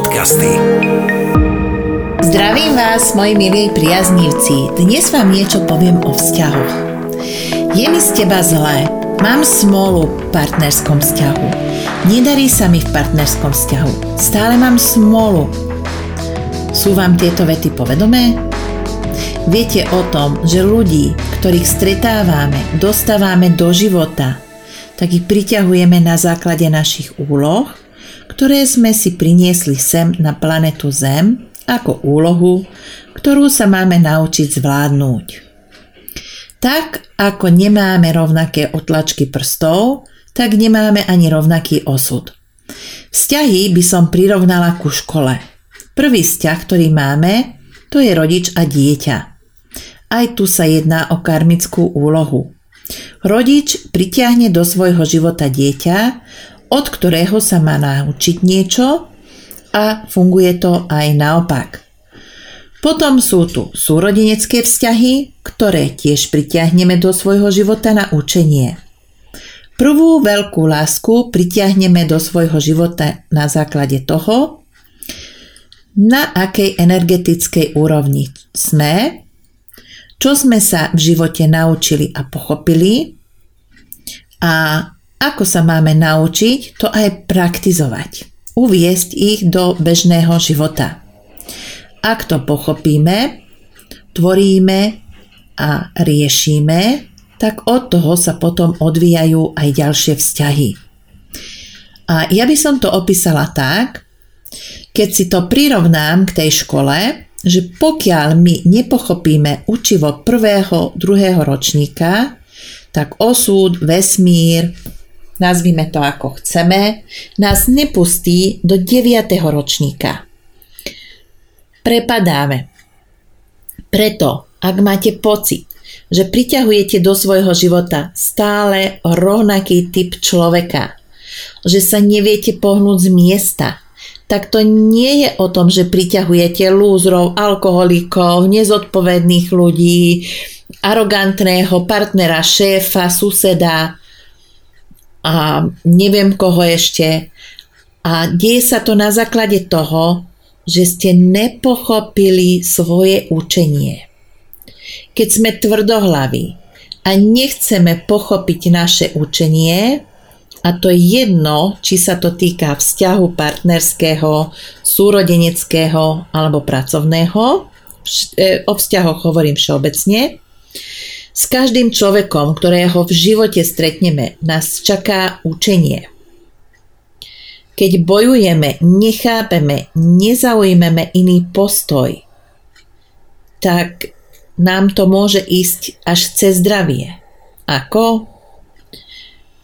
podcasty. Zdravím vás, moji milí priaznívci. Dnes vám niečo poviem o vzťahoch. Je mi z teba zlé. Mám smolu v partnerskom vzťahu. Nedarí sa mi v partnerskom vzťahu. Stále mám smolu. Sú vám tieto vety povedomé? Viete o tom, že ľudí, ktorých stretávame, dostávame do života, tak ich priťahujeme na základe našich úloh ktoré sme si priniesli sem na planetu Zem ako úlohu, ktorú sa máme naučiť zvládnuť. Tak ako nemáme rovnaké otlačky prstov, tak nemáme ani rovnaký osud. Vzťahy by som prirovnala ku škole. Prvý vzťah, ktorý máme, to je rodič a dieťa. Aj tu sa jedná o karmickú úlohu. Rodič pritiahne do svojho života dieťa, od ktorého sa má naučiť niečo a funguje to aj naopak. Potom sú tu súrodenecké vzťahy, ktoré tiež pritiahneme do svojho života na učenie. Prvú veľkú lásku pritiahneme do svojho života na základe toho, na akej energetickej úrovni sme, čo sme sa v živote naučili a pochopili a ako sa máme naučiť to aj praktizovať? Uviesť ich do bežného života. Ak to pochopíme, tvoríme a riešime, tak od toho sa potom odvíjajú aj ďalšie vzťahy. A ja by som to opísala tak, keď si to prirovnám k tej škole, že pokiaľ my nepochopíme učivo prvého, druhého ročníka, tak osud, vesmír, nazvime to ako chceme, nás nepustí do 9. ročníka. Prepadáme. Preto, ak máte pocit, že priťahujete do svojho života stále rovnaký typ človeka, že sa neviete pohnúť z miesta, tak to nie je o tom, že priťahujete lúzrov, alkoholikov, nezodpovedných ľudí, arogantného partnera, šéfa, suseda, a neviem koho ešte. A deje sa to na základe toho, že ste nepochopili svoje učenie. Keď sme tvrdohlaví a nechceme pochopiť naše učenie, a to je jedno, či sa to týka vzťahu partnerského, súrodeneckého alebo pracovného, e, o vzťahoch hovorím všeobecne, s každým človekom, ktorého v živote stretneme, nás čaká učenie. Keď bojujeme, nechápeme, nezaujmeme iný postoj, tak nám to môže ísť až cez zdravie. Ako?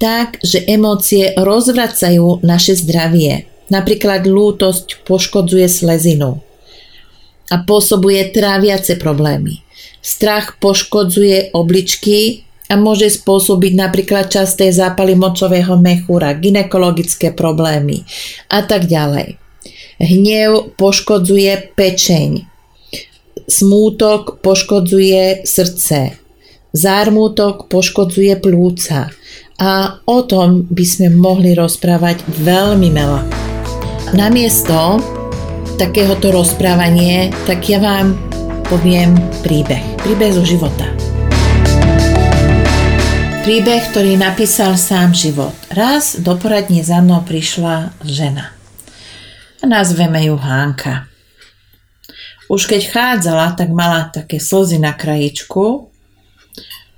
Tak, že emócie rozvracajú naše zdravie. Napríklad lútosť poškodzuje slezinu a pôsobuje tráviace problémy. Strach poškodzuje obličky a môže spôsobiť napríklad časté zápaly močového mechúra, ginekologické problémy a tak ďalej. Hnev poškodzuje pečeň, smútok poškodzuje srdce, zármutok poškodzuje plúca a o tom by sme mohli rozprávať veľmi veľa. Namiesto takéhoto rozprávanie, tak ja vám poviem príbeh. Príbeh zo života. Príbeh, ktorý napísal sám život. Raz do poradne za mnou prišla žena. A nazveme ju Hánka. Už keď chádzala, tak mala také slzy na krajičku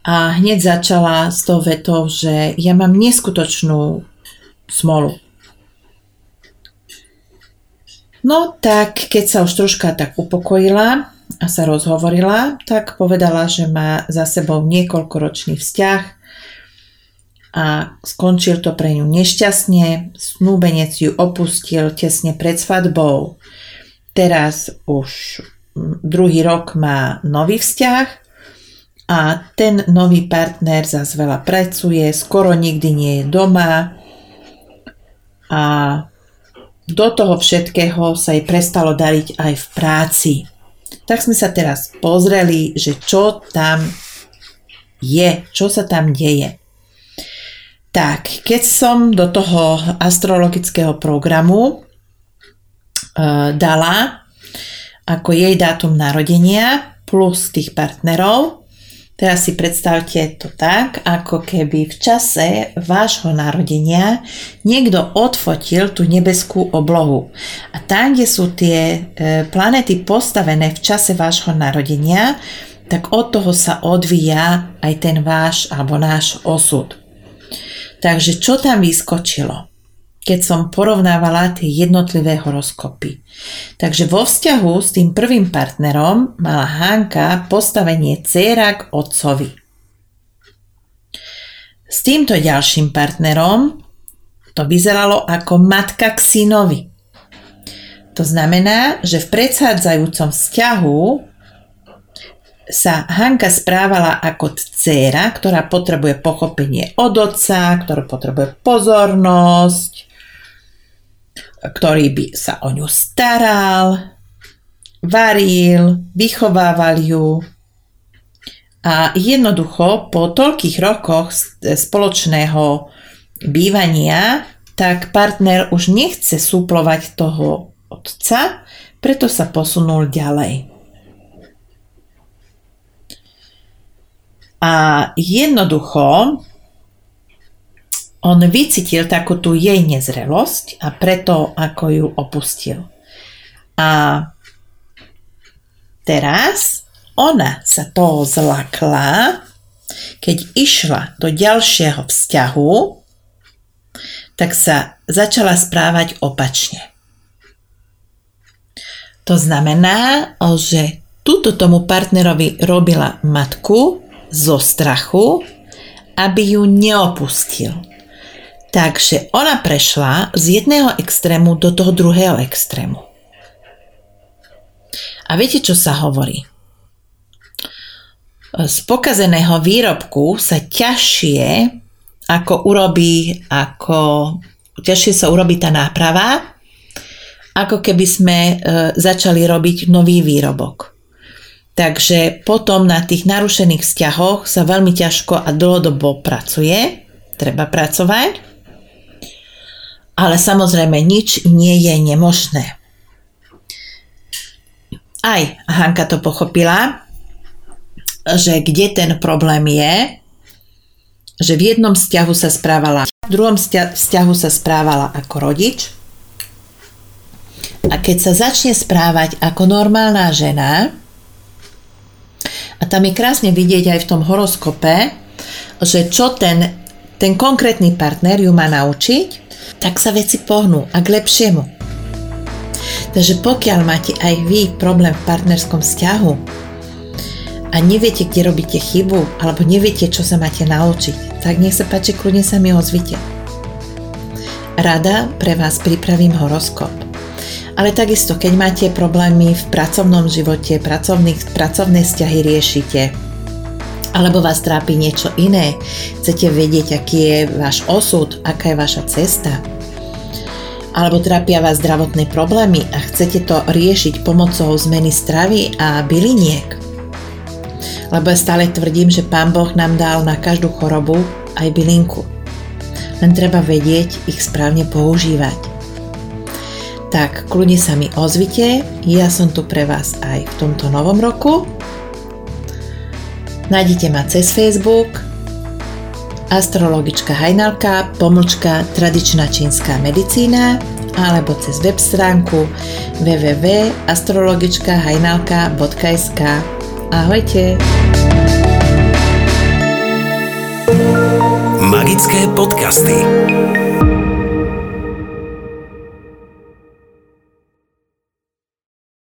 a hneď začala s tou vetou, že ja mám neskutočnú smolu. No tak, keď sa už troška tak upokojila, a sa rozhovorila, tak povedala, že má za sebou niekoľkoročný vzťah a skončil to pre ňu nešťastne. Snúbenec ju opustil tesne pred svadbou. Teraz už druhý rok má nový vzťah a ten nový partner zase veľa pracuje, skoro nikdy nie je doma a do toho všetkého sa jej prestalo dariť aj v práci. Tak sme sa teraz pozreli, že čo tam je, čo sa tam deje. Tak, keď som do toho astrologického programu dala ako jej dátum narodenia plus tých partnerov. Teraz si predstavte to tak, ako keby v čase vášho narodenia niekto odfotil tú nebeskú oblohu. A tam, kde sú tie e, planety postavené v čase vášho narodenia, tak od toho sa odvíja aj ten váš alebo náš osud. Takže čo tam vyskočilo? Keď som porovnávala tie jednotlivé horoskopy. Takže vo vzťahu s tým prvým partnerom mala Hanka postavenie dcéra k otcovi. S týmto ďalším partnerom to vyzeralo ako matka k synovi. To znamená, že v predchádzajúcom vzťahu sa Hanka správala ako dcéra, ktorá potrebuje pochopenie od otca, ktorá potrebuje pozornosť, ktorý by sa o ňu staral, varil, vychovával ju. A jednoducho po toľkých rokoch spoločného bývania, tak partner už nechce súplovať toho otca, preto sa posunul ďalej. A jednoducho on vycítil takú tú jej nezrelosť a preto ako ju opustil. A teraz ona sa toho zlakla, keď išla do ďalšieho vzťahu, tak sa začala správať opačne. To znamená, že túto tomu partnerovi robila matku zo strachu, aby ju neopustil. Takže ona prešla z jedného extrému do toho druhého extrému. A viete, čo sa hovorí? Z pokazeného výrobku sa ťažšie ako urobí, ako ťažšie sa urobí tá náprava, ako keby sme e, začali robiť nový výrobok. Takže potom na tých narušených vzťahoch sa veľmi ťažko a dlhodobo pracuje, treba pracovať ale samozrejme nič nie je nemožné. Aj Hanka to pochopila, že kde ten problém je, že v jednom vzťahu sa správala, v druhom vzťahu sa správala ako rodič a keď sa začne správať ako normálna žena, a tam je krásne vidieť aj v tom horoskope, že čo ten, ten konkrétny partner ju má naučiť, tak sa veci pohnú a k lepšiemu. Takže pokiaľ máte aj vy problém v partnerskom vzťahu a neviete, kde robíte chybu alebo neviete, čo sa máte naučiť, tak nech sa páči, kľudne sa mi ozvite. Rada pre vás pripravím horoskop. Ale takisto, keď máte problémy v pracovnom živote, pracovné vzťahy riešite, alebo vás trápi niečo iné, chcete vedieť, aký je váš osud, aká je vaša cesta, alebo trápia vás zdravotné problémy a chcete to riešiť pomocou zmeny stravy a byliniek. Lebo ja stále tvrdím, že Pán Boh nám dal na každú chorobu aj bylinku. Len treba vedieť ich správne používať. Tak kľudne sa mi ozvite, ja som tu pre vás aj v tomto novom roku Nájdete ma cez Facebook, astrologička Hajnalka, pomlčka tradičná čínska medicína alebo cez web stránku www.astrologičkahajnalka.sk Ahojte! Magické podcasty